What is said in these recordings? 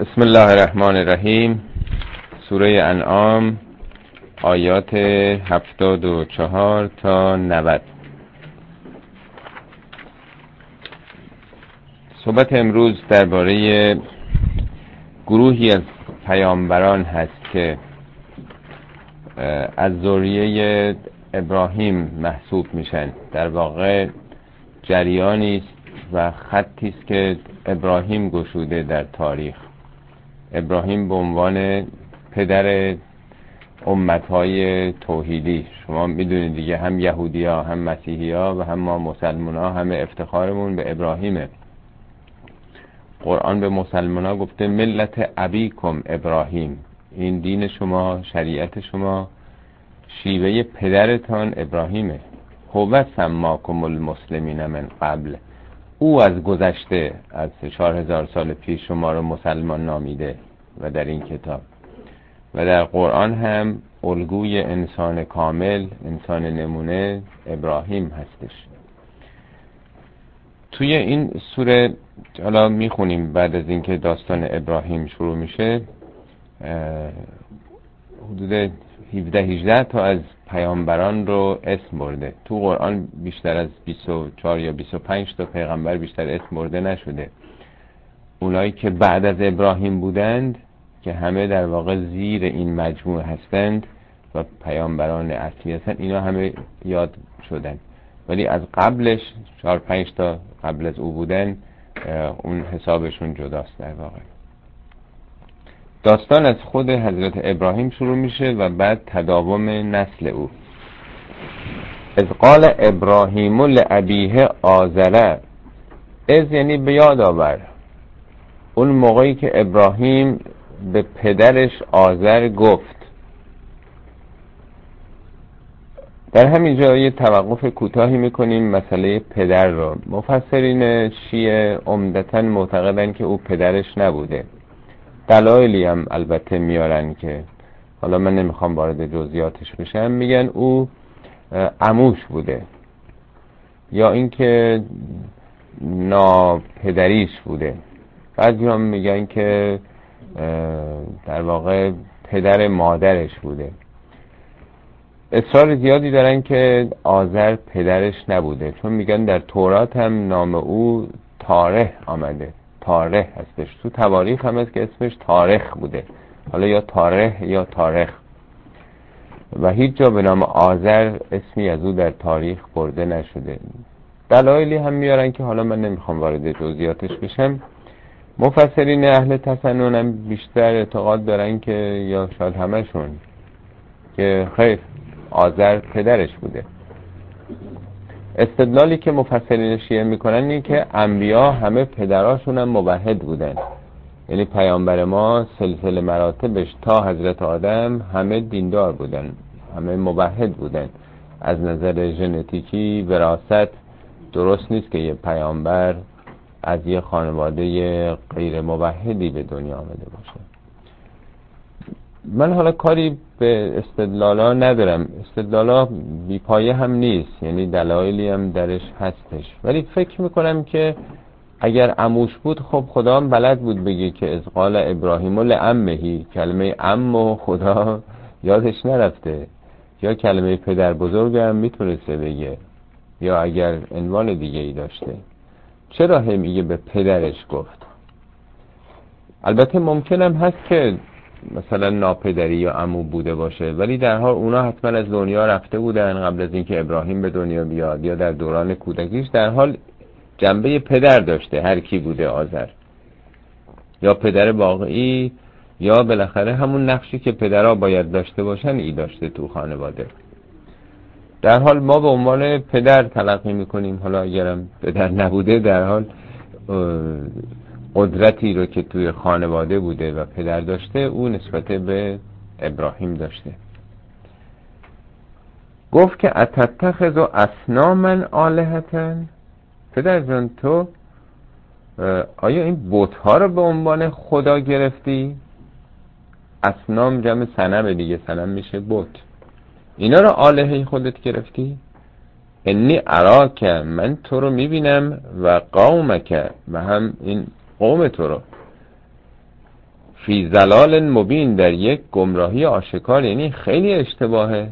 بسم الله الرحمن الرحیم. سوره انعام آیات هفتاد و چهار تا نود. صحبت امروز درباره گروهی از پیامبران هست که از ذریه ابراهیم محسوب میشن. در واقع جریانی است و خطی است که ابراهیم گشوده در تاریخ. ابراهیم به عنوان پدر امتهای توحیدی. شما می‌دونید دیگه هم یهودی ها هم مسیحی ها و هم ما مسلمان ها همه افتخارمون به ابراهیمه قرآن به مسلمان ها گفته ملت ابیکم ابراهیم. این دین شما شریعت شما شیوه پدرتان ابراهیمه. هو سماکم المسلمین من قبل. او از گذشته از چهار هزار سال پیش شما رو مسلمان نامیده و در این کتاب. و در قرآن هم الگوی انسان کامل انسان نمونه ابراهیم هستش. توی این سوره حالا می‌خونیم بعد از اینکه داستان ابراهیم شروع میشه حدود 17 18 تا از پیامبران رو اسم برده. تو قرآن بیشتر از 24 یا 25 تا پیغمبر بیشتر اسم برده نشده. اونایی که بعد از ابراهیم بودند که همه در واقع زیر این مجموعه هستند و پیامبران اصلی هستند اینا همه یاد شدن ولی از قبلش چهار پنج تا قبل از او بودن اون حسابشون جداست در واقع. داستان از خود حضرت ابراهیم شروع میشه و بعد تداوم نسل او. از قال ابراهیم لعبیه آزره از یعنی به یاد آور. اون موقعی که ابراهیم به پدرش آذر گفت. در همین جا یه توقف کوتاهی می‌کنیم مسئله پدر رو. مفسرین شیعه عمدتا معتقدن که او پدرش نبوده. دلایلی هم البته میارن که حالا من نمی‌خوام وارد جزئیاتش بشم. میگن او عموش بوده. یا اینکه ناپدریش بوده. بعضی هم میگن که در واقع پدر مادرش بوده. اصرار زیادی دارن که آذر پدرش نبوده. چون میگن در تورات هم نام او تاره آمده. تاره هستش. تو تواریخ هم هست که اسمش تاریخ بوده. حالا یا تاره یا تاریخ و هیچ جا به نام آذر اسمی از او در تاریخ برده نشده. دلایلی هم میارن که حالا من نمی‌خوام وارد جزئیاتش بشم. مفسرین اهل تسنن هم بیشتر اعتقاد دارن که یا شاید همشون که خیر آذر پدرش بوده. استدلالی که مفسرین شیعه می‌کنن اینه که انبیا همه پدراشون هم موحد بودن. یعنی پیامبر ما سلسله مراتبش تا حضرت آدم همه دیندار بودن همه موحد بودن. از نظر ژنتیکی وراست درست نیست که یه پیامبر از یه خانواده غیر موحدی به دنیا آمده باشه. من حالا کاری به استدلالا ندارم. استدلالا بیپایه هم نیست یعنی دلایلی هم درش هستش. ولی فکر می‌کنم که اگر اموش بود خب خدا هم بلد بود بگه که از قال ابراهیم لعمهی کلمه ام و خدا یادش نرفته. یا کلمه پدر بزرگ هم می‌تونسته بگه یا اگر عنوان دیگه ای داشته. چرا هم میگه به پدرش گفت؟ البته ممکنم هست که مثلا ناپدری یا امو بوده باشه. ولی در حال اونا حتما از دنیا رفته بودن قبل از اینکه ابراهیم به دنیا بیاد یا در دوران کودکیش. در حال جنبه پدر داشته هر کی بوده آذر. یا پدر واقعی یا بالاخره همون نقشی که پدرها باید داشته باشن ای داشته تو خانواده. در حال ما به عنوان پدر تلقی می‌کنیم. حالا اگرم پدر نبوده در حال قدرتی رو که توی خانواده بوده و پدر داشته او نسبت به ابراهیم داشته. گفت که اتتخذ و اسنامن آلهتن پدر جان تو آیا این بوت ها رو به عنوان خدا گرفتی؟ اسنام جمع سنم دیگه سنم میشه بوت اینا رو آلهه خودت گرفتی؟ انی اراک من تو رو می‌بینم و قومک و هم این قوم تو رو فی زلال مبین در یک گمراهی آشکار یعنی خیلی اشتباهه.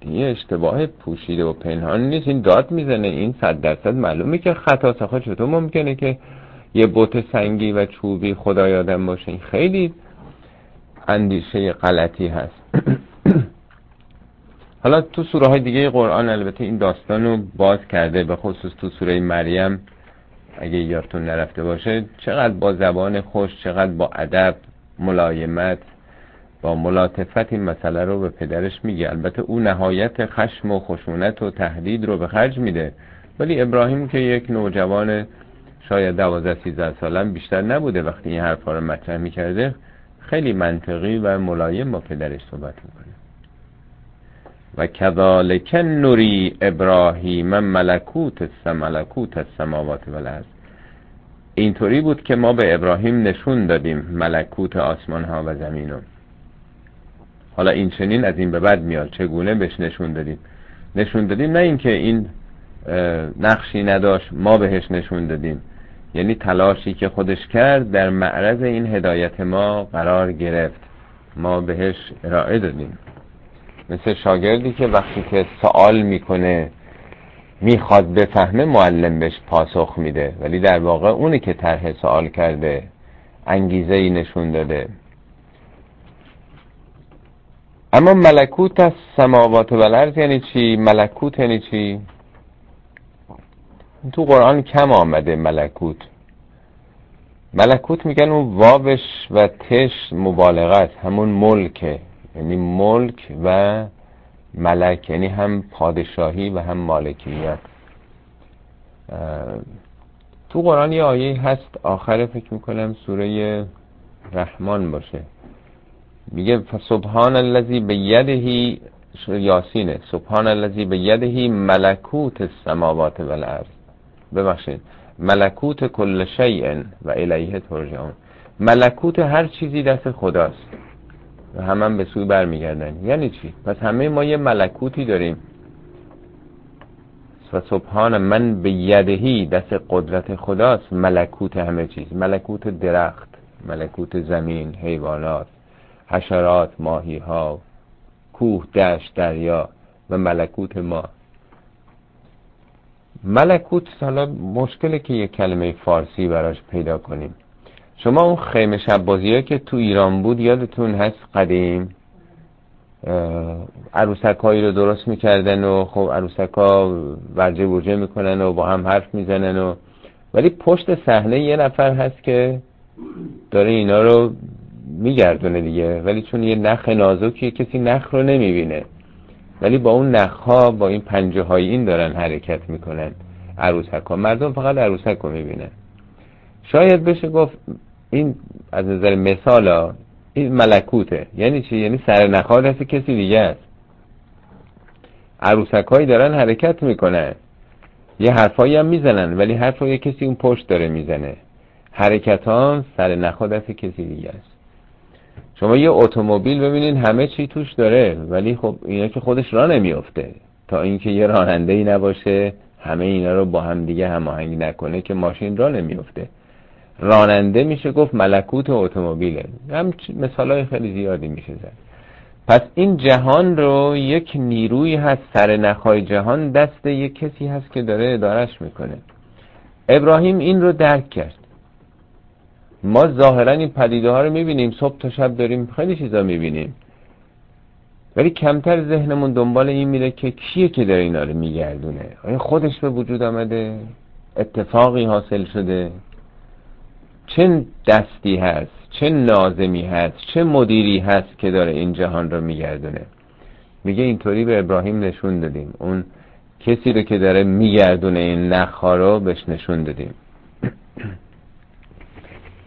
این اشتباه پوشیده و پنهان نیست. این داد می‌زنه. این صد درصد معلومه که خطا سخا چطور ممکنه که یه بوت سنگی و چوبی خدا یادم باشه. این خیلی اندیشه غلطی هست. حالا تو سوره های دیگه قرآن البته این داستان رو باز کرده به خصوص تو سوره مریم. اگه یادتون نرفته باشه چقدر با زبان خوش چقدر با ادب ملایمت با ملاطفت این مسئله رو به پدرش میگه. البته او نهایت خشم و خشونت و تهدید رو به خرج میده. ولی ابراهیم که یک نوجوان شاید دوازده سیزده سالم بیشتر نبوده وقتی این حرفا رو مطرح می‌کرده خیلی منطقی و ملایم با پدرش صحبت می‌کنه. و کذالک نوری ابراهیم ملکوت ملکوت السماوات و الارض. اینطوری بود که ما به ابراهیم نشون دادیم ملکوت آسمان ها و زمین حالا این چنین از این به بعد میاد چگونه بهش نشون دادیم؟ نشون دادیم نه اینکه این نقشی نداشت ما بهش نشون دادیم. یعنی تلاشی که خودش کرد در معرض این هدایت ما قرار گرفت. ما بهش ارائه دادیم. مثل شاگردی که وقتی که سوال می‌کنه می‌خواد بفهمه معلم بهش پاسخ میده. ولی در واقع اونی که طرح سوال کرده انگیزه ای نشون داده. اما ملکوت از سماوات و الارض یعنی چی؟ ملکوت یعنی چی؟ تو قرآن کم آمده ملکوت. ملکوت میگن اون وابش و تش مبالغت همون ملکه. یعنی ملک و ملک یعنی هم پادشاهی و هم مالکیت. تو قرآن یه آیه هست آخر فکر می‌کنم سوره رحمان باشه. میگه سبحان الذی به یدهی یاسینه. سبحان الذی به یدهی ملکوت السماوات و الارض ببخشید. ملکوت کل شیء و الیه ترجعون. ملکوت هر چیزی دست خداست. و همه هم به سوی برمیگردن. یعنی چی؟ پس همه ما یه ملکوتی داریم. و سبحان من به یدهی دست قدرت خداست. ملکوت همه چیز. ملکوت درخت ملکوت زمین حیوانات حشرات ماهی ها کوه دشت دریا و ملکوت ما. ملکوت حالا مشکله که یه کلمه فارسی براش پیدا کنیم. شما اون خیمه شبازی که تو ایران بود یادتون هست قدیم؟ عروسک هایی رو درست می‌کردن و خب عروسک ها ورجه برجه می‌کنن و با هم حرف می‌زنن و ولی پشت صحنه یه نفر هست که داره اینا رو میگردونه دیگه. ولی چون یه نخ نازکیه کسی نخ رو نمی‌بینه. ولی با اون نخ ها با این پنجه های این دارن حرکت می‌کنن عروسک ها مردم فقط عروسک رو می‌بینن. شاید بشه گفت این از نظر مثال ها این ملکوته. یعنی چی؟ یعنی سر نخال هست کسی دیگه است عروسک هایی دارن حرکت می‌کنن. یه حرفایی هم می‌زنن ولی حرف یه کسی اون پشت داره می‌زنه. حرکت ها سر نخال هست کسی دیگه است شما یه اتومبیل ببینین همه چی توش داره ولی خب اینا که خودش را نمیافته. تا اینکه یه راننده ای نباشه همه اینا رو با هم دیگه هماهنگ نکنه که ماشین را نمیافته. راننده میشه گفت ملکوت اتومبیله هم مثال های خیلی زیادی میشه زد. پس این جهان رو یک نیروی هست سر نخای جهان دست یک کسی هست که داره ادارش می‌کنه. ابراهیم این رو درک کرد. ما ظاهرا این پدیده ها رو می‌بینیم صبح تا شب داریم خیلی چیزا می‌بینیم. ولی کمتر ذهنمون دنبال این میره که کیه که داره اینا رو میگردونه. آیا خودش به وجود آمده؟ اتفاقی حاصل شده؟ چه دستی هست چه نازمی هست چه مدیری هست که داره این جهان رو میگردونه. میگه اینطوری به ابراهیم نشون دادیم. اون کسی رو که داره میگردونه این نخها رو بهش نشون دادیم.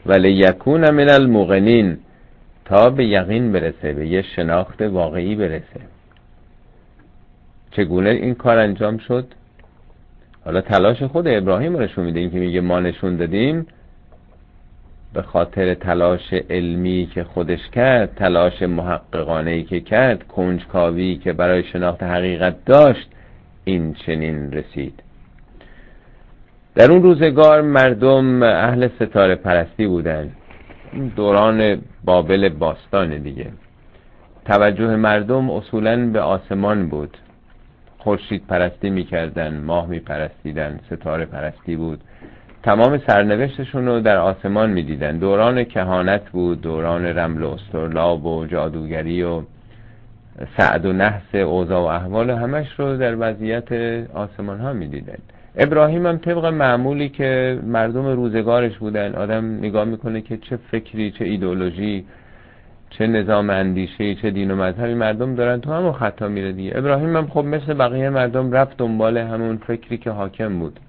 ولی یکون من الموقنین تا به یقین برسه به یه شناخت واقعی برسه. چگونه این کار انجام شد؟ حالا تلاش خود ابراهیم رو نشون میده. که میگه ما نشون دادیم به خاطر تلاش علمی که خودش کرد تلاش محققانه که کرد کنجکاوی که برای شناخت حقیقت داشت این چنین رسید. در اون روزگار مردم اهل ستاره پرستی بودن. دوران بابل باستان دیگه. توجه مردم اصولا به آسمان بود. خورشید پرستی می‌کردن ماه میپرستیدن ستاره پرستی بود. تمام سرنوشتشون رو در آسمان می‌دیدن. دوران کهانت بود دوران رمل و استرلاب و جادوگری و سعد و نحس اوضاع و احوال همش رو در وضعیت آسمان ها می‌دیدن. ابراهیم هم طبق معمولی که مردم روزگارش بودن آدم نگاه می‌کنه که چه فکری چه ایدئولوژی چه نظام اندیشه چه دین و مذهبی مردم دارن. تو همون خطا میره دیگه. ابراهیم هم خب مثل بقیه مردم رفت دنبال همون فکری که حاکم بود.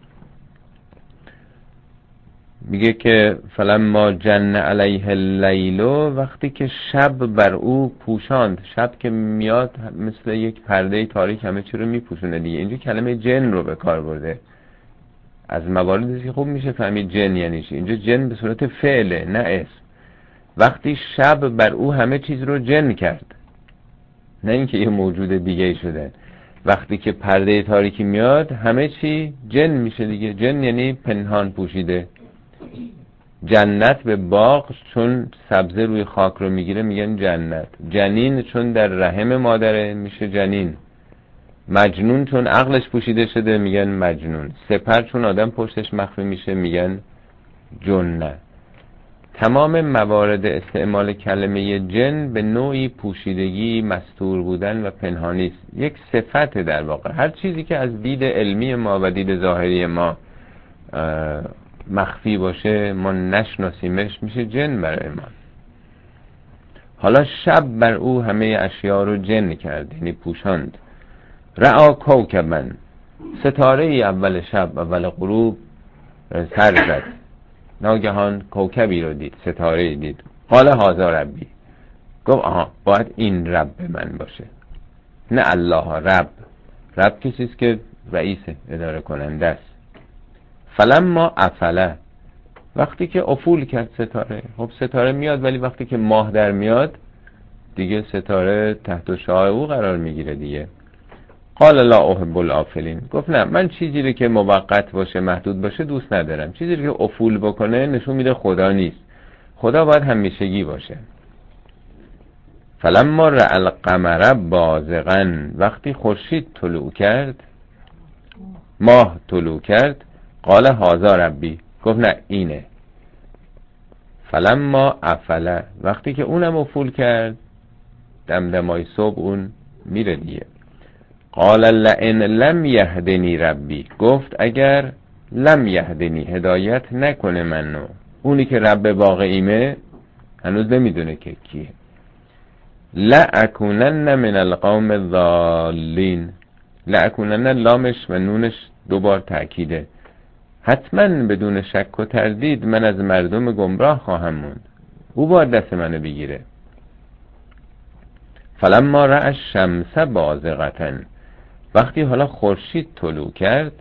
میگه که ما جن علیه اللیلو وقتی که شب بر او پوشاند شب که میاد مثل یک پرده تاریک همه چی رو میپوشونه دیگه. اینجا کلمه جن رو به کار برده. از مواردی که خوب میشه فهمید جن یعنی چی. اینجا جن به صورت فعله نه اسم. وقتی شب بر او همه چیز رو جن کرد نه اینکه یه موجود دیگه شده. وقتی که پرده تاریکی میاد همه چی جن میشه دیگه. جن یعنی پنهان پوشیده. جنت به باغ چون سبزه روی خاک رو می‌گیره میگن جنت. جنین چون در رحم مادره میشه جنین. مجنون چون عقلش پوشیده شده میگن مجنون. سپر چون آدم پشتش مخفی میشه میگن جنه. تمام موارد استعمال کلمه جن به نوعی پوشیدگی مستور بودن و پنهانی است. یک صفت در واقع. هر چیزی که از دید علمی ما و دید ظاهری ما مخفی باشه ما نشناسیمش میشه جن برای ما. حالا شب بر او همه اشیا رو جن کرد یعنی پوشاند. رعا کوکبن ستاره ای اول شب اول غروب سر زد. ناگهان کوکبی رو دید ستاره دید. قال هازا ربی. گفت آها باید این رب من باشه. نه الله رب. رب کسیست که رئیس اداره کننده است. فلما افله. وقتی که افول کرد ستاره. خب ستاره میاد ولی وقتی که ماه در میاد دیگه ستاره تحت شاه او قرار می‌گیره دیگه. قال لا احب الافلین گفت نه من چیزی رو که موقت باشه محدود باشه دوست ندارم. چیزی رو که افول بکنه نشون میده خدا نیست. خدا باید همیشگی باشه. فلما رأى القمر بازغا. وقتی خورشید طلوع کرد ماه طلوع کرد قال هازا ربی. گفت نه اینه. فلما افله. وقتی که اونم افول کرد دمدمای صبح اون میره دیگه. قال لئن لم یهدنی ربی. گفت اگر لم یهدنی هدایت نکنه منو. اونی که رب واقعیمه هنوز نمی‌دونه که کیه. لأکونن من القوم الضالین. لأکونن لامش و نونش دوبار تأکیده. حتما بدون شک و تردید من از مردم گمراه خواهم موند. او باید دست منو بگیره. فلما رأى الشمس بازغتن وقتی حالا خورشید طلوع کرد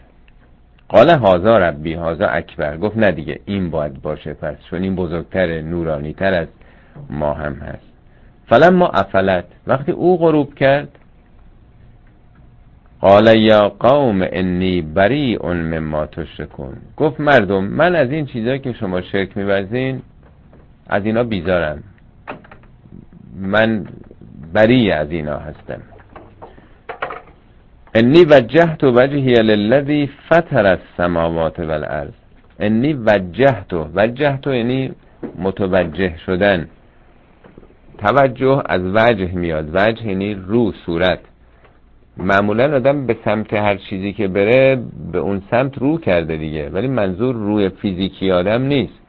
قال هازا ربی هازا اکبر. گفت نه دیگه این باید باشه پس چون این بزرگتر نورانی تر از ما هم هست. فلما افلت وقتی او غروب کرد قال یا قوم انی بریء مما تشرکون. گفت مردم من از این چیزایی که شما شرک میورزین از اینا بیزارم. من بری از اینا هستم. انی وجهت وجهی للذی فطر السماوات والارض. انی وجهت وجهت یعنی متوجه شدن. توجه از وجه میاد. وجه یعنی رو صورت. معمولا آدم به سمت هر چیزی که بره به اون سمت رو کرده دیگه. ولی منظور روی فیزیکی آدم نیست.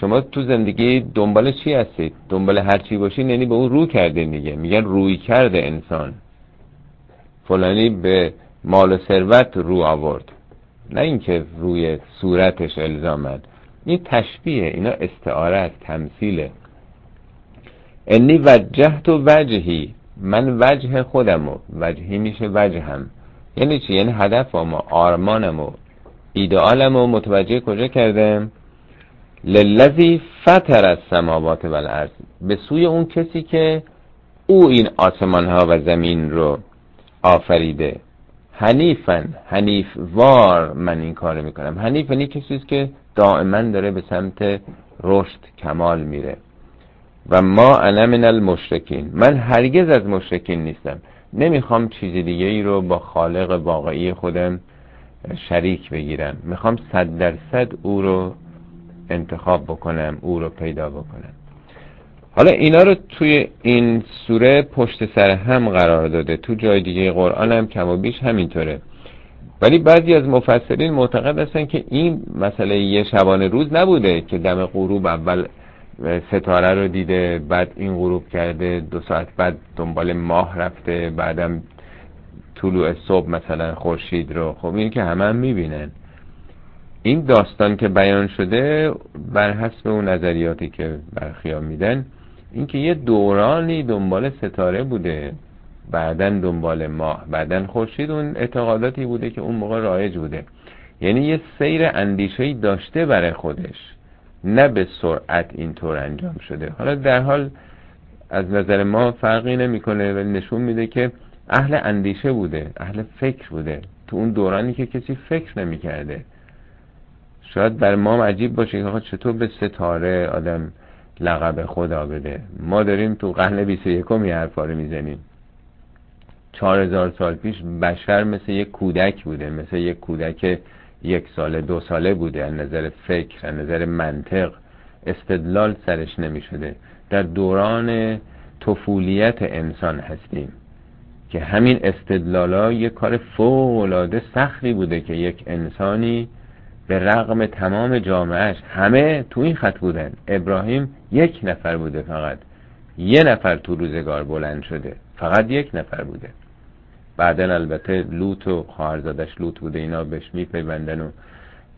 شما تو زندگی دنبال چی هستید؟ دنبال هر چی باشین یعنی به اون رو کرده دیگه. میگن روی کرده انسان. فلانی به مال و ثروت رو آورد. نه اینکه روی صورتش الزامن این تشبیه اینا استعاره است تمثیله. انی وجهت و وجهی من وجه خودمو وجهی میشه وجهم. یعنی چی؟ یعنی هدفمو آرمانمو ایدئالمو متوجه کجا کردم؟ للذی فطر از سماوات و به سوی اون کسی که او این آسمان ها و زمین رو آفریده. حنیفن حنیف وار من این کار می‌کنم. حنیف یعنی کسی که دائما داره به سمت رشد کمال میره. و ما انا من المشرکین. من هرگز از مشرکین نیستم. نمی‌خوام چیز دیگه ای رو با خالق واقعی خودم شریک بگیرم. می‌خوام صد درصد او رو انتخاب بکنم او رو پیدا بکنم. حالا اینا رو توی این سوره پشت سر هم قرار داده. تو جای دیگه قرآن هم کم و بیش همینطوره. ولی بعضی از مفسرین معتقد هستن که این مسئله یه شبانه روز نبوده که دم غروب اول ستاره رو دیده بعد این غروب کرده دو ساعت بعد دنبال ماه رفته بعدم طلوع صبح مثلا خورشید رو. خب این که همه هم می‌بینن. این داستان که بیان شده بر حسب اون نظریاتی که برخیام میدن اینکه یه دورانی دنبال ستاره بوده بعدا دنبال ماه بعدا خورشید اون اعتقاداتی بوده که اون موقع رایج بوده. یعنی یه سیر اندیشهی داشته برای خودش. نه به سرعت اینطور انجام شده. حالا در حال از نظر ما فرقی نمی‌کنه و نشون میده که اهل اندیشه بوده اهل فکر بوده. تو اون دورانی که کسی فکر نمی‌کرده. شاید بر ما عجیب باشه که چطور به ستاره آدم لقب خدا بده. ما داریم تو قرن 21 یه حرفا رو می‌زنیم. چهار هزار سال پیش بشر مثل یک کودک بوده مثل یک کودک یک ساله دو ساله بوده از نظر فکر از نظر منطق استدلال سرش نمی شده در دوران طفولیت انسان هستیم که همین استدلال ها یک کار فوق العاده سختی بوده که یک انسانی به رغم تمام جامعهش همه تو این خط بودن. ابراهیم یک نفر بوده فقط. یه نفر تو روزگار بلند شده. فقط یک نفر بوده. بعدا البته لوت و خواهرزادش لوت بوده اینا بهش میپیوندن و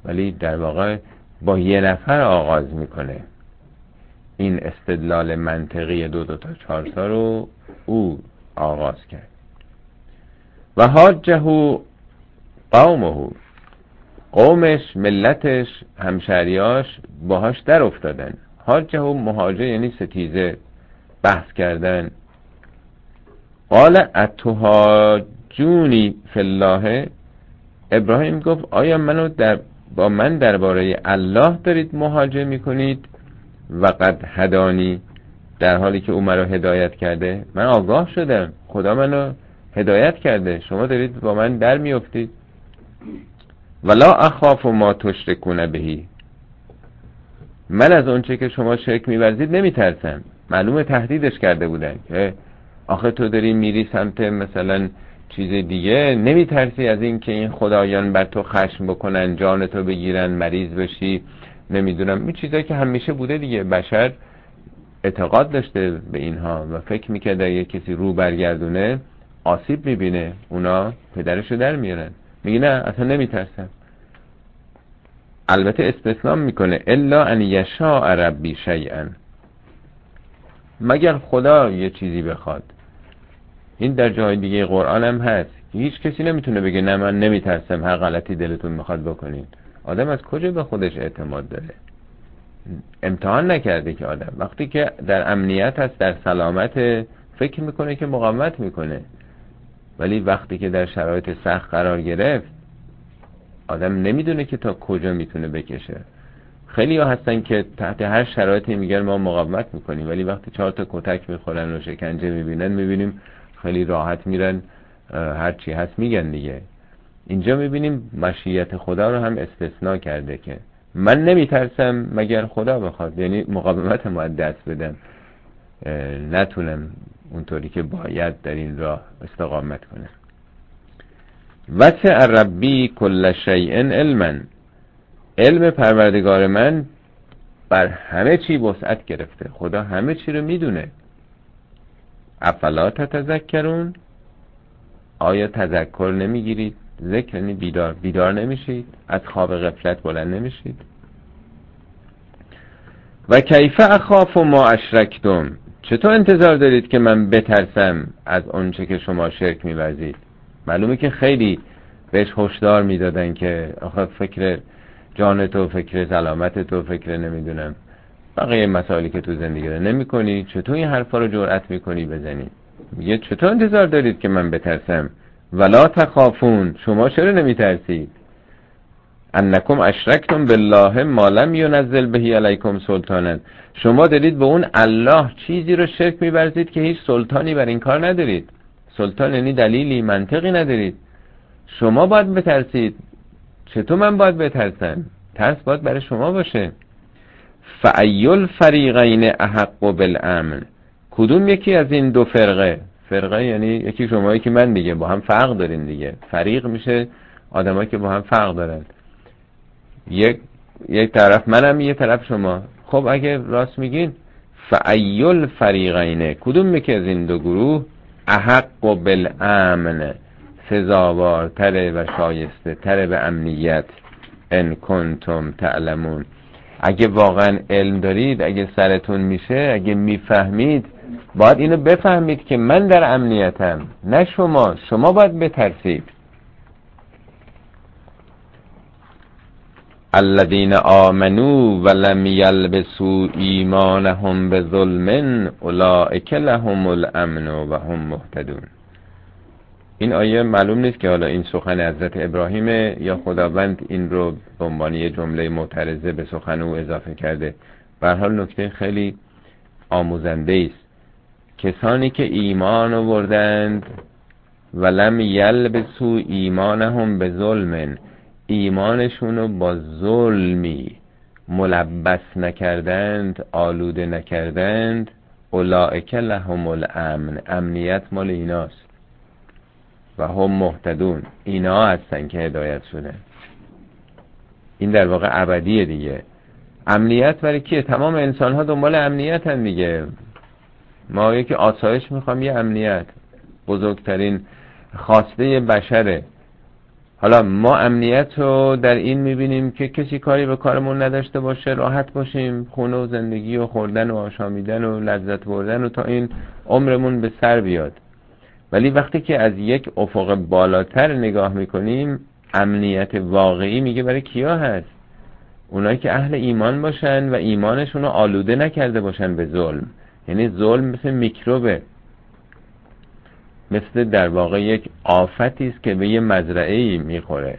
ولی در واقع با یه نفر آغاز می‌کنه. این استدلال منطقی دو دو تا چهار تا رو او آغاز کرد. و حاجه قومه. قومش ملتش همشریاش باهاش در افتادن. حاجه مهاجه یعنی ستیزه بحث کردن. قال اتهاجونی فی الله؟ ابراهیم گفت آیا منو در با من درباره الله دارید مهاجه می‌کنید؟ و قد هدانی در حالی که او مرا هدایت کرده. من آگاه شدم. خدا منو هدایت کرده. شما دارید با من در میافتید. ولا اخاف ما تشرکون بهی. من از اونچه که شما شرک میورزید نمیترسم. معلومه تهدیدش کرده بودن که آخه تو داری میری سمت مثلا چیز دیگه نمیترسی از این که این خدایان بر تو خشم بکنن جان تو بگیرن مریض بشی نمی‌دونم. این چیزایی که همیشه بوده دیگه. بشر اعتقاد داشته به اینها و فکر می‌کرده یه کسی رو برگردونه آسیب می‌بینه. اونا پدرشو در میارن. میگه نه اصلا نمیترسم. البته استثنام می‌کنه. الا ان یشاء ربی شیئا. مگر خدا یه چیزی بخواد؟ این در جای دیگه قرآن هم هست. هیچ کسی نمی‌تونه بگه نه من نمیترسم. هر غلطی دلتون می‌خواد بکنین. آدم از کجا به خودش اعتماد داره؟ امتحان نکرده که آدم. وقتی که در امنیت هست در سلامت فکر می‌کنه که مقاومت می‌کنه. ولی وقتی که در شرایط سخت قرار گرفت آدم نمی‌دونه که تا کجا می‌تونه بکشه. خیلی ها هستن که تحت هر شرایطی میگن ما مقاومت می‌کنیم. ولی وقتی چهار تا کتک می‌خورن و شکنجه می‌بینن می‌بینیم خیلی راحت میرن هر چی هست میگن دیگه. اینجا می‌بینیم مشیت خدا رو هم استثناء کرده که من نمیترسم مگر خدا بخواد. یعنی مقاومت ما دست بدم. نتونم اونطوری که باید در این راه استقامت کنه وسع ربی کل شیء علما. علم پروردگار من بر همه چی وسعت گرفته. خدا همه چی رو می‌دونه. افلا تتذکرون؟ آیا تذکر نمی‌گیرید؟ ذکر یعنی بیدار بیدار نمیشید؟ از خواب غفلت بلند نمیشید؟ و کیف اخاف ما اشرکتم؟ چطور انتظار دارید که من بترسم از اونچه که شما شرک میورزید؟ معلومه که خیلی بهش هشدار می‌دادن که آخه فکر جان تو فکر سلامت تو فکر نمی‌دونم. بقیه مسائلی که تو زندگی رو نمی کنی چطور این حرفا رو جرأت می‌کنی بزنی؟ میگه چطور انتظار دارید که من بترسم؟ ولا تخافون. شما چرا نمیترسید؟ انکم اشرکتم بالله ما لم ینزل بهی علیکم سلطانا. شما دارید به اون الله چیزی رو شرک میبرزید که هیچ سلطانی بر این کار ندارید. سلطان یعنی دلیلی منطقی ندارید. شما باید بترسید. چطور من باید بترسم؟ ترس باید برای شما باشه. فعیل فریقین احق بالامن کدوم یکی از این دو فرقه؟ فرقه یعنی یکی شما یکی من دیگه با هم فرق دارین دیگه. فریق میشه آدمایی که با هم فرق دارن. یک یک طرف منم یه طرف شما. خب اگه راست میگین فعیل فریقینه کدوم یکی از این دو گروه احق و بالامن سزاوارتره و شایسته تره به امنیت. ان کنتم تعلمون. اگه واقعا علم دارید اگه سرتون میشه اگه می‌فهمید باید اینو بفهمید که من در امنیتم نه شما. شما باید بترسید. الذين آمنوا ولم يلبسوا ایمانهم بظلم اولئک لهم الامن و مهتدون. این آیه معلوم نیست که حالا این سخن حضرت ابراهیم یا خداوند این رو به عنوان یه جمله معترضه به سخن او اضافه کرده. به حال نکته خیلی آموزنده است. کسانی که ایمان آوردند ولم یلبسو ایمانهم به ظلم ایمانشون رو با ظلمی ملبس نکردند آلوده نکردند اولائک لهم الامن امنیت مال ایناست. و هم محتدون اینا هستن که هدایت شده این در واقع ابدیه دیگه. امنیت برای کیه؟ تمام انسان ها دنبال امنیت هن دیگه. ما یکی آسایش می‌خوام یه امنیت. بزرگترین خواسته بشره. حالا ما امنیت رو در این می‌بینیم که کسی کاری به کارمون نداشته باشه راحت باشیم خونه و زندگی و خوردن و آشامیدن و لذت بردن و تا این عمرمون به سر بیاد. ولی وقتی که از یک افق بالاتر نگاه می‌کنیم امنیت واقعی میگه برای کیا هست؟ اونایی که اهل ایمان باشن و ایمانشون رو آلوده نکرده باشن به ظلم. یعنی ظلم مثل میکروبه. مثل در واقع یک آفتی است که به یه مزرعه ای می‌خوره.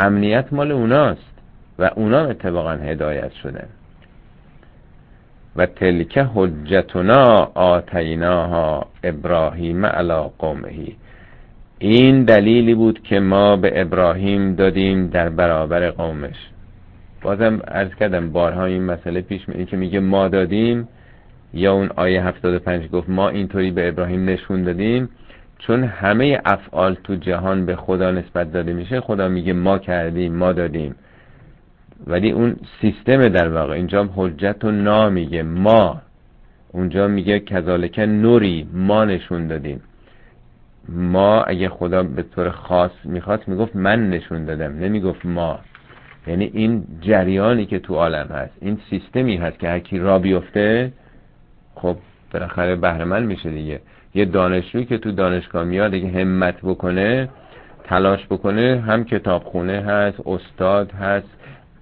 امنیت مال اوناست و اونا اتفاقا هدایت شدن. و تلک حجتنا آتیناها ابراهیم علا قومهی این دلیلی بود که ما به ابراهیم دادیم در برابر قومش. بازم ارز کردم بارها این مسئله پیش می که میگه ما دادیم یا اون آیه 75 گفت ما اینطوری به ابراهیم نشون دادیم. چون همه افعال تو جهان به خدا نسبت داده میشه خدا میگه ما کردیم ما دادیم. ولی اون سیستم در واقع اینجا حجت و نا میگه ما. اونجا میگه کذالک نوری ما نشون دادیم. ما اگه خدا به طور خاص می‌خواست می‌گفت من نشون دادم نمی‌گفت ما. یعنی این جریانی که تو عالم هست این سیستمی هست که هرکی را بیفته خب بالاخره بهرمند میشه دیگه. یه دانشجوی که تو دانشگاه میاد اگه همت بکنه تلاش بکنه هم کتابخونه هست استاد هست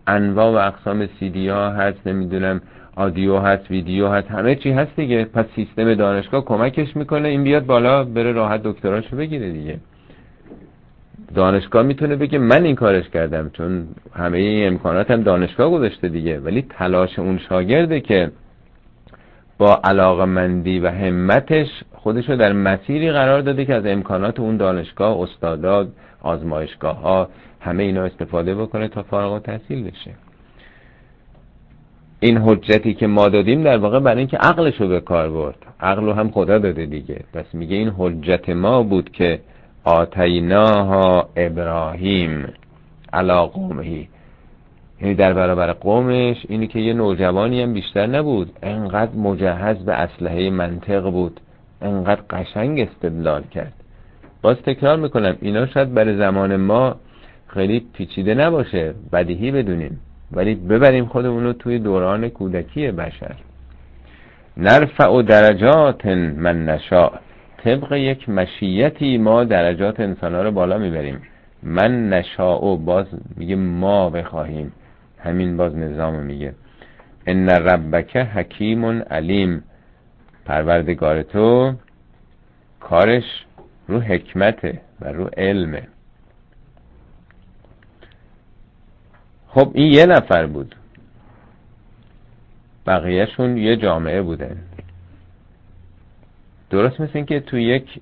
انواع و اقسام سیدی ها هست نمی‌دونم آدیو هست ویدیو هست همه چی هست دیگه. پس سیستم دانشگاه کمکش می‌کنه این بیاد بالا بره راحت دکتراشو بگیره دیگه. دانشگاه می‌تونه بگه من این کارش کردم چون همه این امکانات هم دانشگاه گذاشته دیگه. ولی تلاش اون شاگرده که با علاقمندی و همتش خودشو در مسیری قرار داده که از امکانات اون دانشگاه استاداد آزمایشگاه ها همه اینا استفاده بکنه تا فارغ و تحصیل بشه. این حجتی که ما دادیم در واقع برای اینکه عقلشو به کار برد. عقلو هم خدا داده دیگه. پس میگه این حجت ما بود که آتیناها ابراهیم علا قومهی. یعنی در برابر قومش اینی که یه نوجوانی هم بیشتر نبود. انقدر مجهز به اسلحه منطق بود. انقدر قشنگ استدلال کرد. باز تکرار می‌کنم اینا شاید برای زمان ما خیلی پیچیده نباشه. بدیهی بدونیم. ولی ببریم خودمون رو توی دوران کودکی بشر. نرفع و درجات من نشا طبق یک مشیتی ما درجات انسان ها رو بالا می‌بریم. من نشا و باز میگه ما بخواهیم. همین باز نظام میگه. ان ربک حکیم علیم. پروردگار تو کارش رو حکمته و رو علمه. خب این یه نفر بود. بقیهشون یه جامعه بودن درست مثل این که تو یک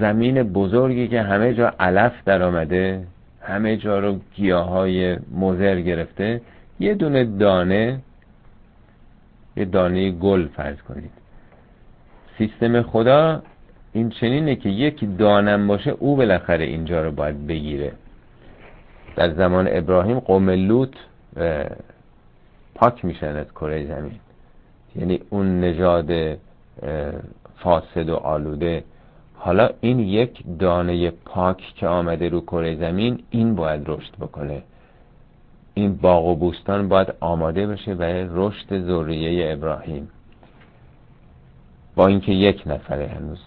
زمین بزرگی که همه جا علف در آمده همه جا رو گیاه های مزر گرفته. یه دونه دانه یه دانه گل فرض کنید. سیستم خدا این چنینه که یک دانم باشه او بالاخره اینجا رو باید بگیره. در زمان ابراهیم قوم لوط پاک میشن از کره زمین. یعنی اون نژاد فاسد و آلوده حالا این یک دانه پاک که آمده رو کره زمین این باید رشد بکنه. این باغ و بوستان باید آماده بشه برای رشد ذریه ابراهیم. با اینکه یک نفره هنوز.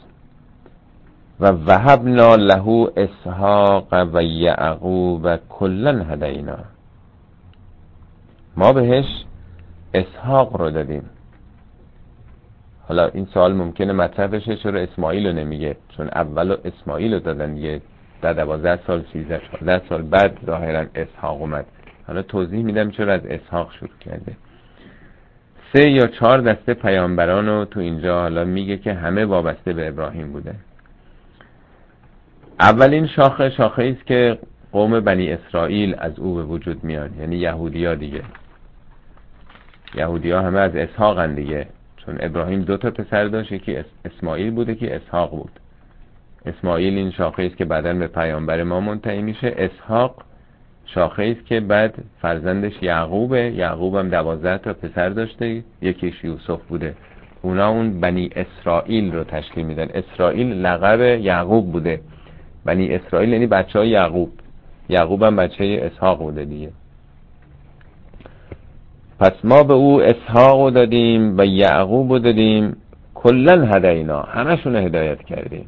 و وهبنا له اسحاق و یعقوب کلا هدینا. ما بهش اسحاق رو دادیم. حالا این سوال ممکنه مطرح بشه چرا اسماعیل رو نمیگه؟ چون اول اسماعیل رو دادن یه در دوازده سال سیزده سال سال بعد ظاهرا اسحاق اومد. حالا توضیح میدم چرا از اسحاق شروع کرده. سه یا چهار دسته پیامبران رو تو اینجا حالا میگه که همه وابسته به ابراهیم بوده. اولین شاخه شاخه است که قوم بنی اسرائیل از او به وجود میان یعنی یهودیا دیگه. یهودیا همه از اسحاق دیگه. چون ابراهیم دو تا پسر داشت یکی اسماعیل بوده که اسحاق بود. اسماعیل این شاخه است که بعدا به پیامبر ما منتهی میشه. اسحاق شاخه است که بعد فرزندش یعقوبه. یعقوب هم دوازده تا پسر داشته. یکیش یوسف بوده. اونا اون بنی اسرائیل رو تشکیل میدن. اسرائیل لقب یعقوب بوده. بنی اسرائیل یعنی بچه های یعقوب. یعقوب هم بچه اسحاق بوده دیگه. پس ما به او اسحاق دادیم و یعقوب دادیم. کلا هدینا. همشون هدایت کردیم.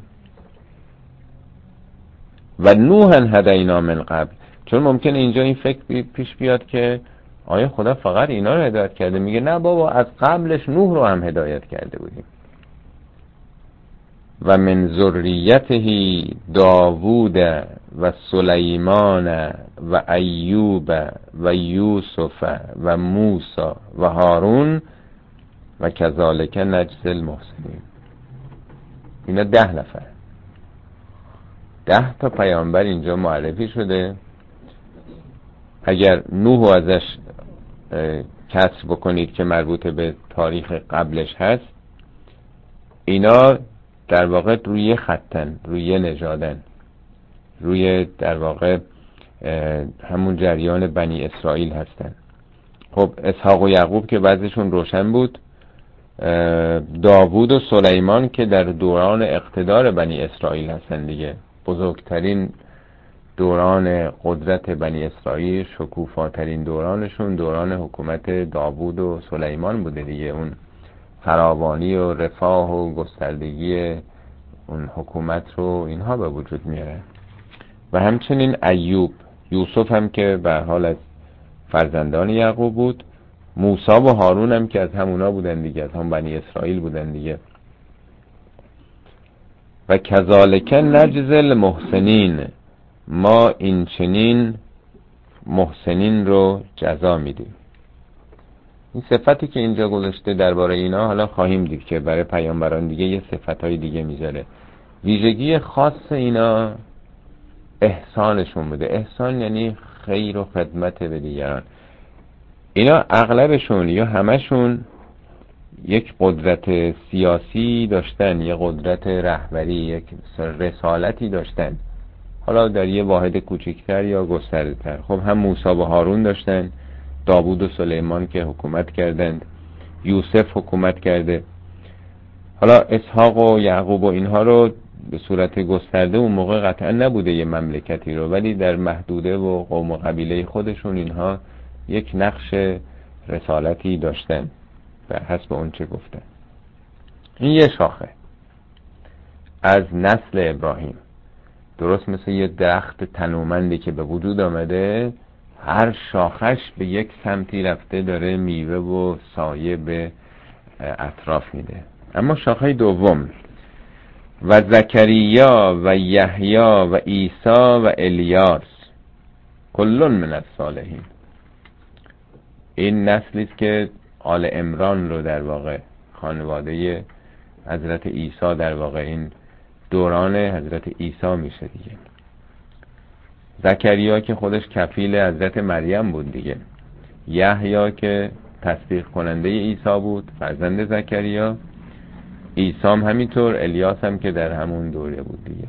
و نوح هدینا من قبل. چون ممکن اینجا این فکر پیش بیاد که آیا خدا فقط اینا رو هدایت کرده؟ میگه نه بابا از قبلش نوح رو هم هدایت کرده بودیم. و من ذریته داوود و سلیمان و ایوب و یوسف و موسا و هارون و کذالک نجز المحسنین. اینا ده نفر. ده تا پیامبر اینجا معرفی شده. اگر نوح ازش کسر بکنید که مربوط به تاریخ قبلش هست اینا در واقع روی خطن روی نژادن روی در واقع همون جریان بنی اسرائیل هستن. خب اسحاق و یعقوب که بعضشون روشن بود داوود و سلیمان که در دوران اقتدار بنی اسرائیل هستن دیگه. بزرگترین دوران قدرت بنی اسرائیل شکوفاترین دورانشون دوران حکومت داوود و سلیمان بوده دیگه. اون فراوانی و رفاه و گستردگی اون حکومت رو اینها به وجود میاره. و همچنین ایوب یوسف هم که به حال از فرزندان یعقوب بود موسا و هارون هم که از همونا بودن دیگه از هم بنی اسرائیل بودن دیگه. و کذالک نجز المحسنین ما این چنین محسنین رو جزا میدیم. این صفتی که اینجا گذاشته درباره اینا حالا خواهیم دید که برای پیامبران دیگه یه صفت های دیگه می‌ذاره. ویژگی خاص اینا احسانشون بوده. احسان یعنی خیر و خدمت به دیگران. اینا اغلبشون یا همشون یک قدرت سیاسی داشتن یک قدرت رهبری یک رسالتی داشتن. حالا در یه واحد کوچکتر یا گسترده تر خب هم موسی و هارون داشتن داوود و سلیمان که حکومت کردند یوسف حکومت کرده. حالا اسحاق و یعقوب و اینها رو به صورت گسترده اون موقع قطعا نبوده یه مملکتی رو ولی در محدوده و قوم و قبیله خودشون اینها یک نقش رسالتی داشتن به حسب اون چه گفتن. این یه شاخه. از نسل ابراهیم. درست مثل یه درخت تنومندی که به وجود آمده هر شاخش به یک سمتی رفته داره میوه و سایه به اطراف میده. اما شاخه دوم و زکریا و یحیی و عیسی و الیاس کلون من الصالحین. این نسلی است که آل امران رو در واقع خانواده حضرت عیسی در واقع این دوران حضرت عیسی میشه دیگه. زکریا که خودش کفیل حضرت مریم بود دیگه. یحیی که تصدیق کننده عیسی بود فرزند زکریا. عیسی هم همینطور الیاس هم که در همون دوره بود دیگه.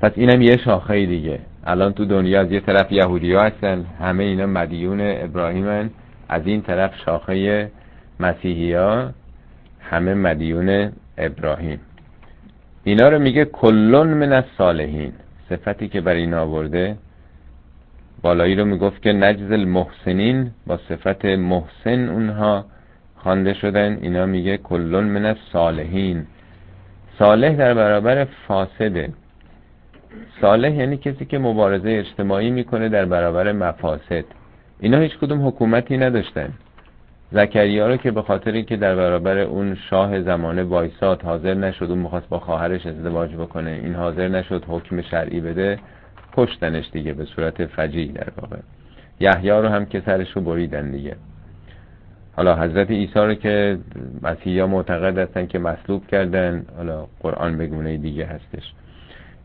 پس اینم یه شاخه دیگه. الان تو دنیا از یه طرف یهودی هستن همه اینا مدیون ابراهیمن. از این طرف شاخه مسیحی ها همه مدیون ابراهیم. اینا رو میگه کلون من از صالحین صفتی که بر این آورده بالایی رو می‌گفت که نجز المحسنین با صفت محسن اونها خوانده شدن. اینا میگه کلون من صالحین صالح در برابر فاسده. صالح یعنی کسی که مبارزه اجتماعی می‌کنه در برابر مفاسد. اینا هیچ کدوم حکومتی نداشتن. زکریا رو که به خاطر اینکه در برابر اون شاه زمانه وایساد حاضر نشد اون می‌خواست با خواهرش ازدواج بکنه این حاضر نشد حکم شرعی بده کشتنش دیگه به صورت فجیع در واقع. یحیی رو هم که سرش رو بریدن دیگه. حالا حضرت عیسی رو که مسیحی معتقد هستن که مصلوب کردن حالا قرآن بگونه دیگه هستش.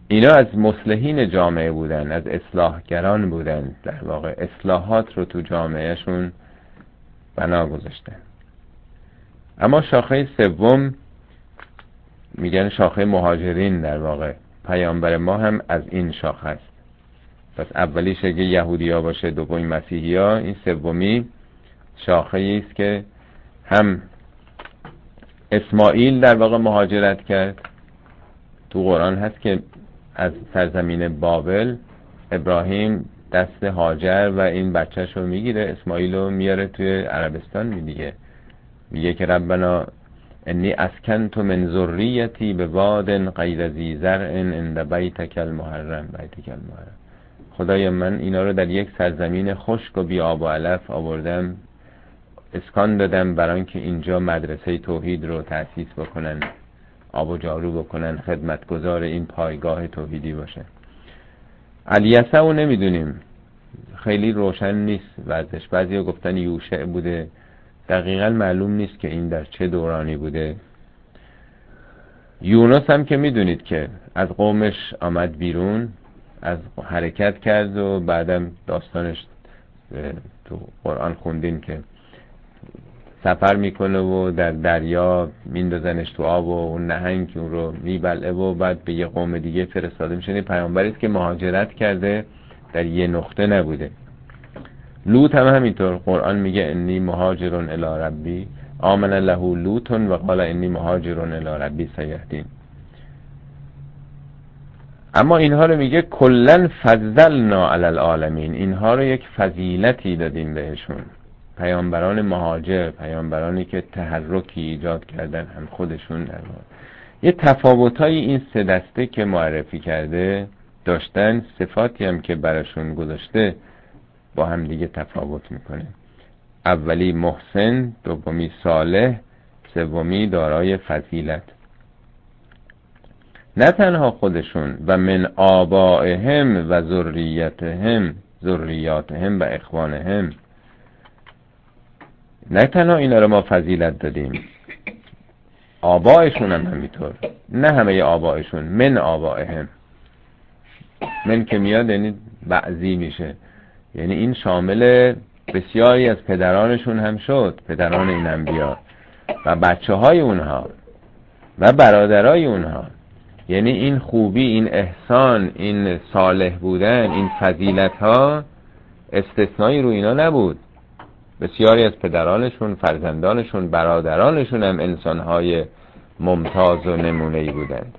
اینا از مصلحین جامعه بودن از اصلاحگران بودن در واقع. اصلاحات رو تو جامعهشون بنا گذاشتن اما شاخه سوم میگن شاخه مهاجرین در واقع. پیامبر ما هم از این شاخه است. پس اولیش اگه یهودی ها باشه دومی مسیحی ها این سومی شاخه است که هم اسماعیل در واقع مهاجرت کرد. تو قرآن هست که از سرزمین بابل ابراهیم دست هاجر و این بچهش رو می‌گیره اسماعیل رو میاره توی عربستان میگه میگه که ربنا انی تو من ذریتی به واد غیر ذی زرع عند بیتک المحرم. بیتک المحرم. خدای من اینا رو در یک سرزمین خشک و بی آب و علف آوردم اسکان دادم برای که اینجا مدرسه توحید رو تأسیس بکنن آب و جارو بکنن خدمتگزار این پایگاه توحیدی باشه. علیسه رو نمی‌دونیم. خیلی روشن نیست وزش بعضی گفتن یوشع بوده. دقیقا معلوم نیست که این در چه دورانی بوده. یونس هم که می‌دونید که از قومش آمد بیرون از حرکت کرد و بعدم داستانش تو قرآن خوندین که سفر می‌کنه و در دریا میندازنش تو آب و اون نهنگ اون رو میبلعه و بعد به یه قوم دیگه فرستاده میشه. پیامبری که مهاجرت کرده در یه نقطه نبوده. لوط هم همینطور. قرآن میگه انی مهاجرون الی ربی آمن له لوتون و قال انی مهاجرون الی ربی سیهدین اما اینها رو میگه کلن فضلنا علی العالمین اینها رو یک فضیلتی دادیم بهشون. پیامبران مهاجر پیامبرانی که تحرکی ایجاد کردن هم خودشون در یه تفاوتای این سه دسته که معرفی کرده داشتن صفاتی هم که براشون گذاشته با هم دیگه تفاوت می‌کنه. اولی محسن دومی صالح سومی دارای فضیلت. نه تنها خودشون و من آبائهم و ذریتهم ذریاتهم و اخوانهم نه تنها اینا رو ما فضیلت دادیم. آبایشون هم همینطور. نه همه آبایشون من آبائهم من که میاد یعنی بعضی میشه. یعنی این شامل بسیاری از پدرانشون هم شد. پدران این انبیا. و بچه های اونها. و برادرای اونها. یعنی این خوبی این احسان این صالح بودن این فضیلت ها استثنایی رو اینا نبود. بسیاری از پدرانشون فرزندانشون برادرانشون هم انسانهای ممتاز و نمونه بودند.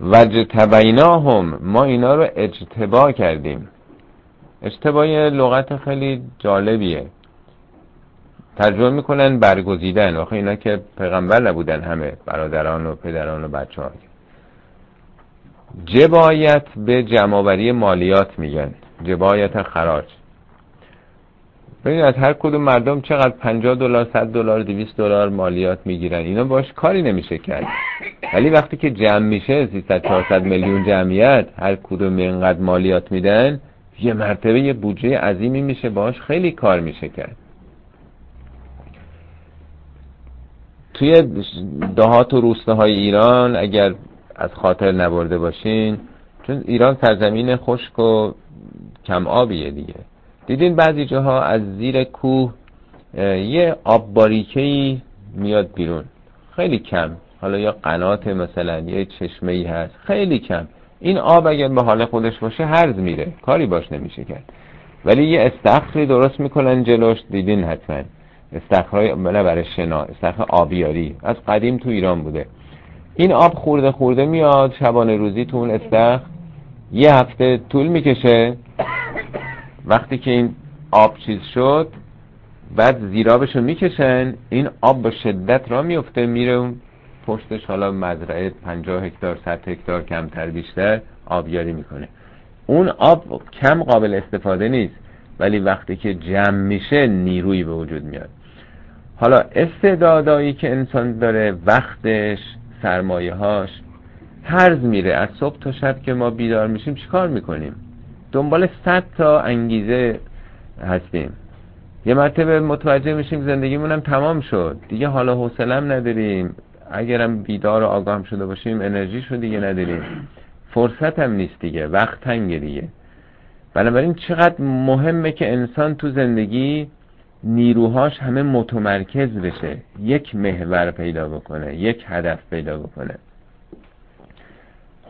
وجتبیناهم ما اینا رو اجتبا کردیم. اجتبا لغت خیلی جالبیه. ترجمه می‌کنن برگزیدن. آخه اینا که پیغمبر نبودن همه برادران و پدران و بچه های جبایت به جمعآوری مالیات میگن. جبایت خراج. ببینید از هر کدوم مردم چقدر 50 دلار 100 دلار 200 دلار مالیات می‌گیرن. اینا باش کاری نمیشه کرد. ولی وقتی که جمع میشه 300 400 میلیون جمعیت هر کدوم اینقدر مالیات میدن یه مرتبه یه بودجه عظیمی میشه باش خیلی کار میشه کرد. توی دهات و روستاهای ایران اگر از خاطر نبرده باشین چون ایران سرزمین خشک و کم آبیه دیگه. دیدین بعضی جاها از زیر کوه یه آب باریکه میاد بیرون. خیلی کم. حالا یا قنات مثلا یه چشمه ای هست. خیلی کم. این آب اگر به حال خودش باشه هرز میره. کاری باش نمیشه کرد. ولی یه استخری درست می‌کنن جلوش. دیدین حتما. استخرهای نه برای شنا استخر آبیاری. از قدیم تو ایران بوده. این آب خورده خورده میاد. شبانه روزی تو اون استخر یه هفته طول می‌کشه. وقتی که این آب چیز شد بعد زیرابشو می‌کشن این آب با شدت را میفته میره اون پشتش حالا مزرعه 50 هکتار 100 هکتار کمتر بیشتر آبیاری می‌کنه. اون آب کم قابل استفاده نیست ولی وقتی که جمع میشه نیروی به وجود میاد. حالا استعدادایی که انسان داره وقتش سرمایه هاش میره. از صبح تا شب که ما بیدار میشیم چیکار می‌کنیم؟ دنبال صد تا انگیزه هستیم. یه مرتبه متوجه میشیم زندگیمونم تمام شد. دیگه حالا حوصلم نداریم. اگرم بیدار و آگاه شده باشیم انرژی شو دیگه نداریم. فرصت هم نیست دیگه. وقت تنگه دیگه. بنابراین چقدر مهمه که انسان تو زندگی نیروهاش همه متمرکز بشه. یک محور پیدا بکنه یک هدف پیدا بکنه.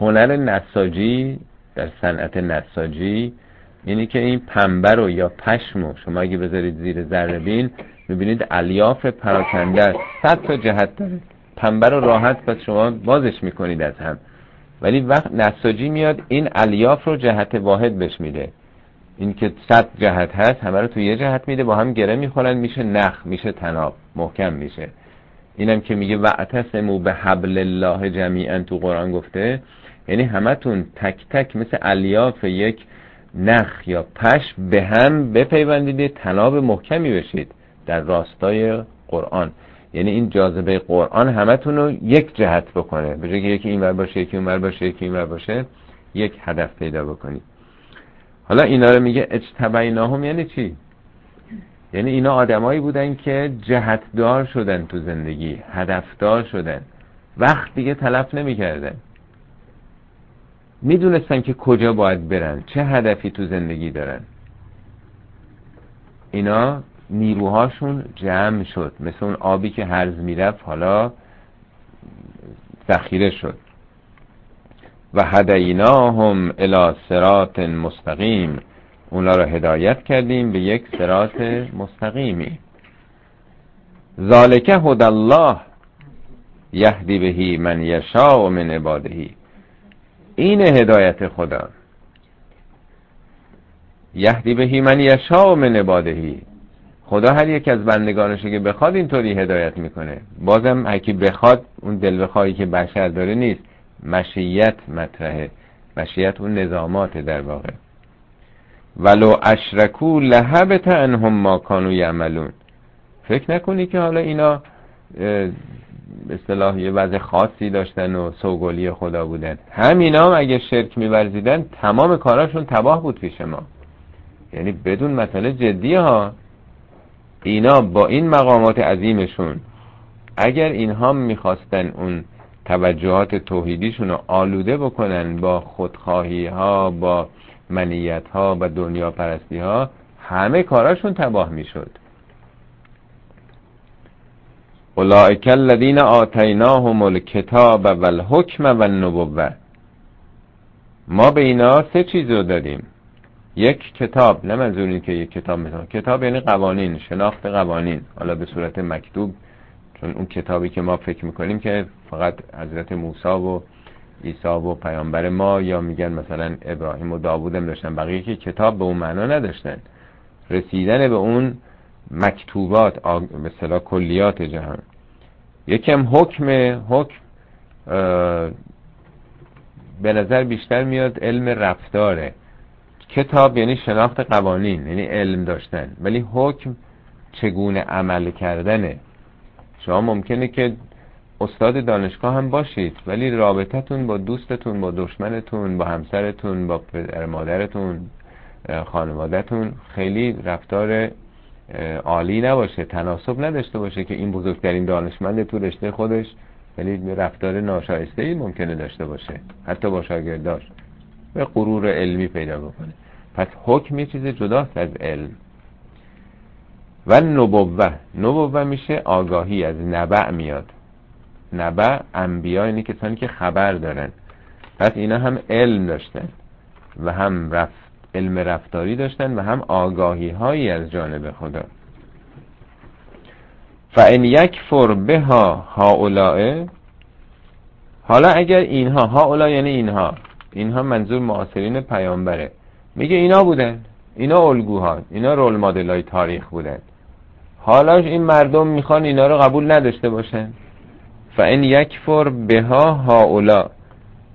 هنر نساجی در صنعت نساجی یعنی که این پنبه رو یا پشمو شما اگه بذارید زیر ذره بین می‌بینید الیاف پراکنده صد تا جهت داره. پنبه رو راحت پس شما بازش می‌کنید از هم. ولی وقت نساجی میاد این الیاف رو جهت واحد بهش میده. این که صد جهت هست همه رو تو یه جهت میده با هم گره می‌خورن میشه نخ میشه تناب محکم میشه. اینم که میگه وعتسمو به حبل الله جمیعا تو قرآن گفته یعنی همتون تک تک مثل الیاف یک نخ یا پش به هم بپیوندید تناب محکمی بشید در راستای قرآن. یعنی این جاذبه قرآن همتون رو یک جهت بکنه. به جای یکی اینور باشه یکی اونور باشه یکی اینور باشه یک هدف پیدا بکنید. حالا اینا رو میگه اجتبیناهم یعنی چی؟ یعنی اینا آدمایی بودن که جهتدار شدن تو زندگی هدفدار شدن. وقت دیگه تلف نمی‌کردن. می‌دونستن که کجا باید برن چه هدفی تو زندگی دارن. اینا نیروهاشون جمع شد مثل اون آبی که هرز می‌رفت حالا ذخیره شد. و هدیناهم الی صراط مستقیم. اونا رو هدایت کردیم به یک صراط مستقیمی. ذالک هد الله یهدی بهی من یشاء من عبادهی این هدایت خدا. یهدی بهی من یشاء من عبادهی خدا هر یک از بندگانش که بخواد اینطوری هدایت می‌کنه. بازم هرکی بخواد اون دل بخواهی که بشر داره نیست. مشیت مطرحه. مشیت اون نظامات در واقع. ولو اشرکو لهبت انهم ما کانو یعملون. فکر نکنی که حالا اینا اصطلاح یه وضع خاصی داشتن و سوگلی خدا بودن. همینا هم اگه شرک میورزیدن تمام کاراشون تباه بود پیش ما. یعنی بدون مسئله جدی ها اینا با این مقامات عظیمشون اگر اینها می‌خواستن اون توجهات توحیدیشون رو آلوده بکنن با خودخواهی ها با منیت ها و دنیا پرستی ها همه کاراشون تباه می‌شد. اولئک الذین آتیناهم الکتاب و الحکم و النبوه ما به اینا سه چیز رو دادیم. یک کتاب نه منظور که یک کتاب مثلا. کتاب یعنی قوانین شناخت قوانین. حالا به صورت مکتوب چون اون کتابی که ما فکر می‌کنیم که فقط حضرت موسی و عیسی و پیامبر ما یا میگن مثلا ابراهیم و داوود هم داشتن بقیه که کتاب به اون معنا نداشتن. رسیدن به اون مکتوبات مثلا کلیات جهان. یکم حکم حکم به نظر بیشتر میاد علم رفتاره. کتاب یعنی شناخت قوانین یعنی علم داشتن. ولی حکم چگونه عمل کردنه؟ شما ممکنه که استاد دانشگاه هم باشید ولی رابطتون با دوستتون با دشمنتون با همسرتون با پدر مادرتون خانوادهتون خیلی رفتار عالی نباشه تناسب نداشته باشه که این بزرگترین دانشمند تو رشته خودش ولی رفتار ناشایسته ای ممکنه داشته باشه حتی با شاگرداش به غرور علمی پیدا بکنه. پس حکم یه چیز جداست از علم. و نبوه نبوه میشه آگاهی از نبع میاد. نبع انبیا یعنی کسانی که خبر دارن. پس اینا هم علم داشتن و هم رفت علم رفتاری داشتن و هم آگاهی هایی از جانب خدا. یک فر بها هاولائه حالا اگر اینها هاولا یعنی اینها اینها منظور معاصرین پیامبره. میگه اینا بودن اینا الگوها اینا رول مدل های تاریخ بودن. حالا این مردم می‌خوان اینا رو قبول نداشته باشن. فان یکفر بها هاولا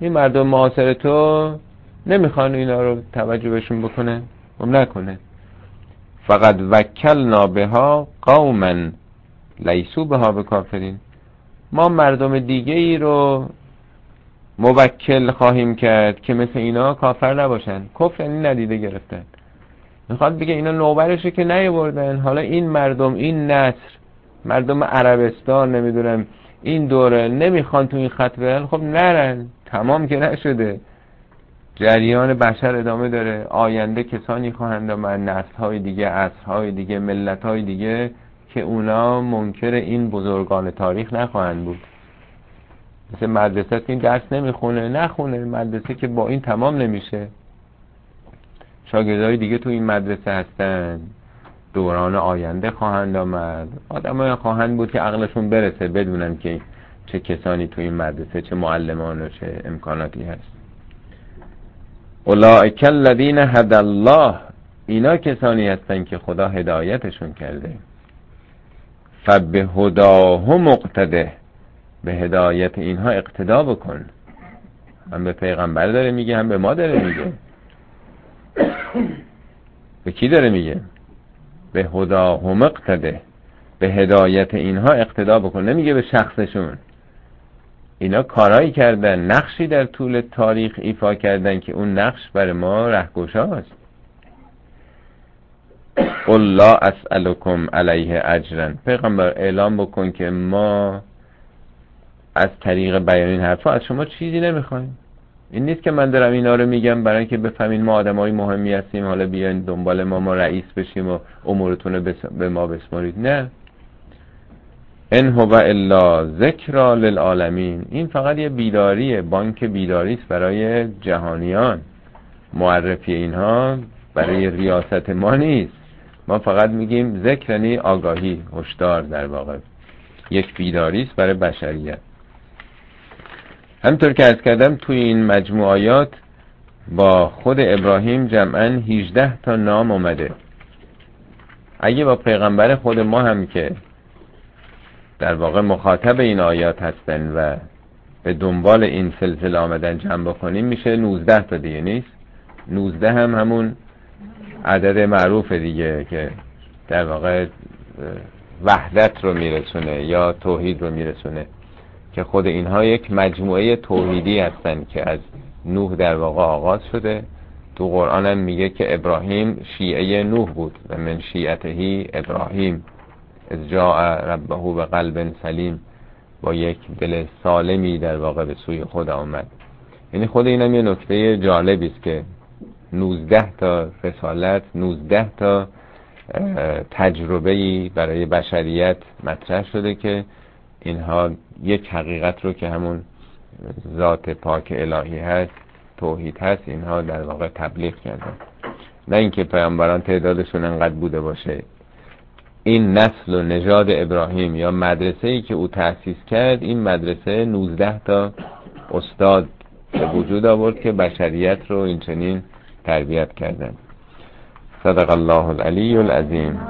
این مردم معاصر تو نمی‌خوان اینا رو توجه بهشون بکنه و نکنه. فقط وکلنا بها قوما لیسو بها به کافرین. ما مردم دیگه ای رو موکل خواهیم کرد که مثل اینا کافر نباشن. کفر یعنی ندیده گرفتن. می‌خواد بگه اینا نوبرشه که نیوردن حالا این مردم این نصر مردم عربستان نمی‌دونم این دوره نمی‌خوان تو این خط برن خب نرن. تمام که نشده. جریان بشر ادامه داره. آینده کسانی خواهند آمد نسل های دیگه عصر های دیگه ملت های دیگه که اونا منکر این بزرگان تاریخ نخواهند بود. مثل مدرسه این درس نمی‌خونه نخونه. مدرسه که با این تمام نمیشه. شاگردهای دیگه تو این مدرسه هستن. دوران آینده خواهند آمد. آدم خواهند بود که عقلشون برسه بدونن که چه کسانی تو این مدرسه چه معلمان و چه امکاناتی هست. اولئک الذین هد الله. اینا کسانی هستن که خدا هدایتشون کرده. فبه هداه مقتده. به هدایت اینها اقتدا بکن. هم به پیغمبر داره میگه هم به ما داره میگه. به کی داره میگه؟ به هدا هم اقتده به هدایت اینها اقتدا بکن. نمیگه به شخصشون. اینا کارایی کردن نقشی در طول تاریخ ایفا کردن که اون نقش برای ما رهگشاست قل لا اسألكم علیه اجرا پیغمبر اعلام بکن که ما از طریق بیان این حرفا از شما چیزی نمی‌خوایم. این نیست که من دارم اینا رو میگم برای اینکه بفهمین ما آدم های مهمی هستیم حالا بیاین دنبال ما ما رئیس بشیم و امورتون رو به ما بسپارید. نه. ان هو الا ذکر للعالمین. این فقط یه بیداریه بانک بیداری است برای جهانیان. معرفی اینها برای ریاست ما نیست. ما فقط میگیم ذکر یعنی آگاهی هشدار در واقع. یک بیداری است برای بشریت. همطور که از کردم توی این مجموعات با خود ابراهیم جمعا 18 تا نام اومده. اگه با پیغمبر خود ما هم که در واقع مخاطب این آیات هستن و به دنبال این سلسله آمدن جمع بکنیم میشه 19 تا دیگه نیست؟ 19 هم همون عدد معروف دیگه که در واقع وحدت رو میرسونه یا توحید رو میرسونه که خود اینها یک مجموعه توحیدی هستند که از نوح در واقع آغاز شده. تو قرآن هم میگه که ابراهیم شیعه نوح بود و من شیعتهی ابراهیم. از جاء ربه به قلب سلیم با یک دل سالمی در واقع به سوی خود آمد. یعنی خود اینم یه نکته جالبی است که 19 تا رسالت 19 تا تجربه برای بشریت مطرح شده که اینها یک حقیقت رو که همون ذات پاک الهی هست توحید هست اینها در واقع تبلیغ کردن. نه اینکه پیامبران تعدادشون انقدر بوده باشه. این نسل و نژاد ابراهیم یا مدرسه ای که او تأسیس کرد این مدرسه 19 تا استاد به وجود آورد که بشریت رو این چنین تربیت کردن. صدق الله العلی العظیم.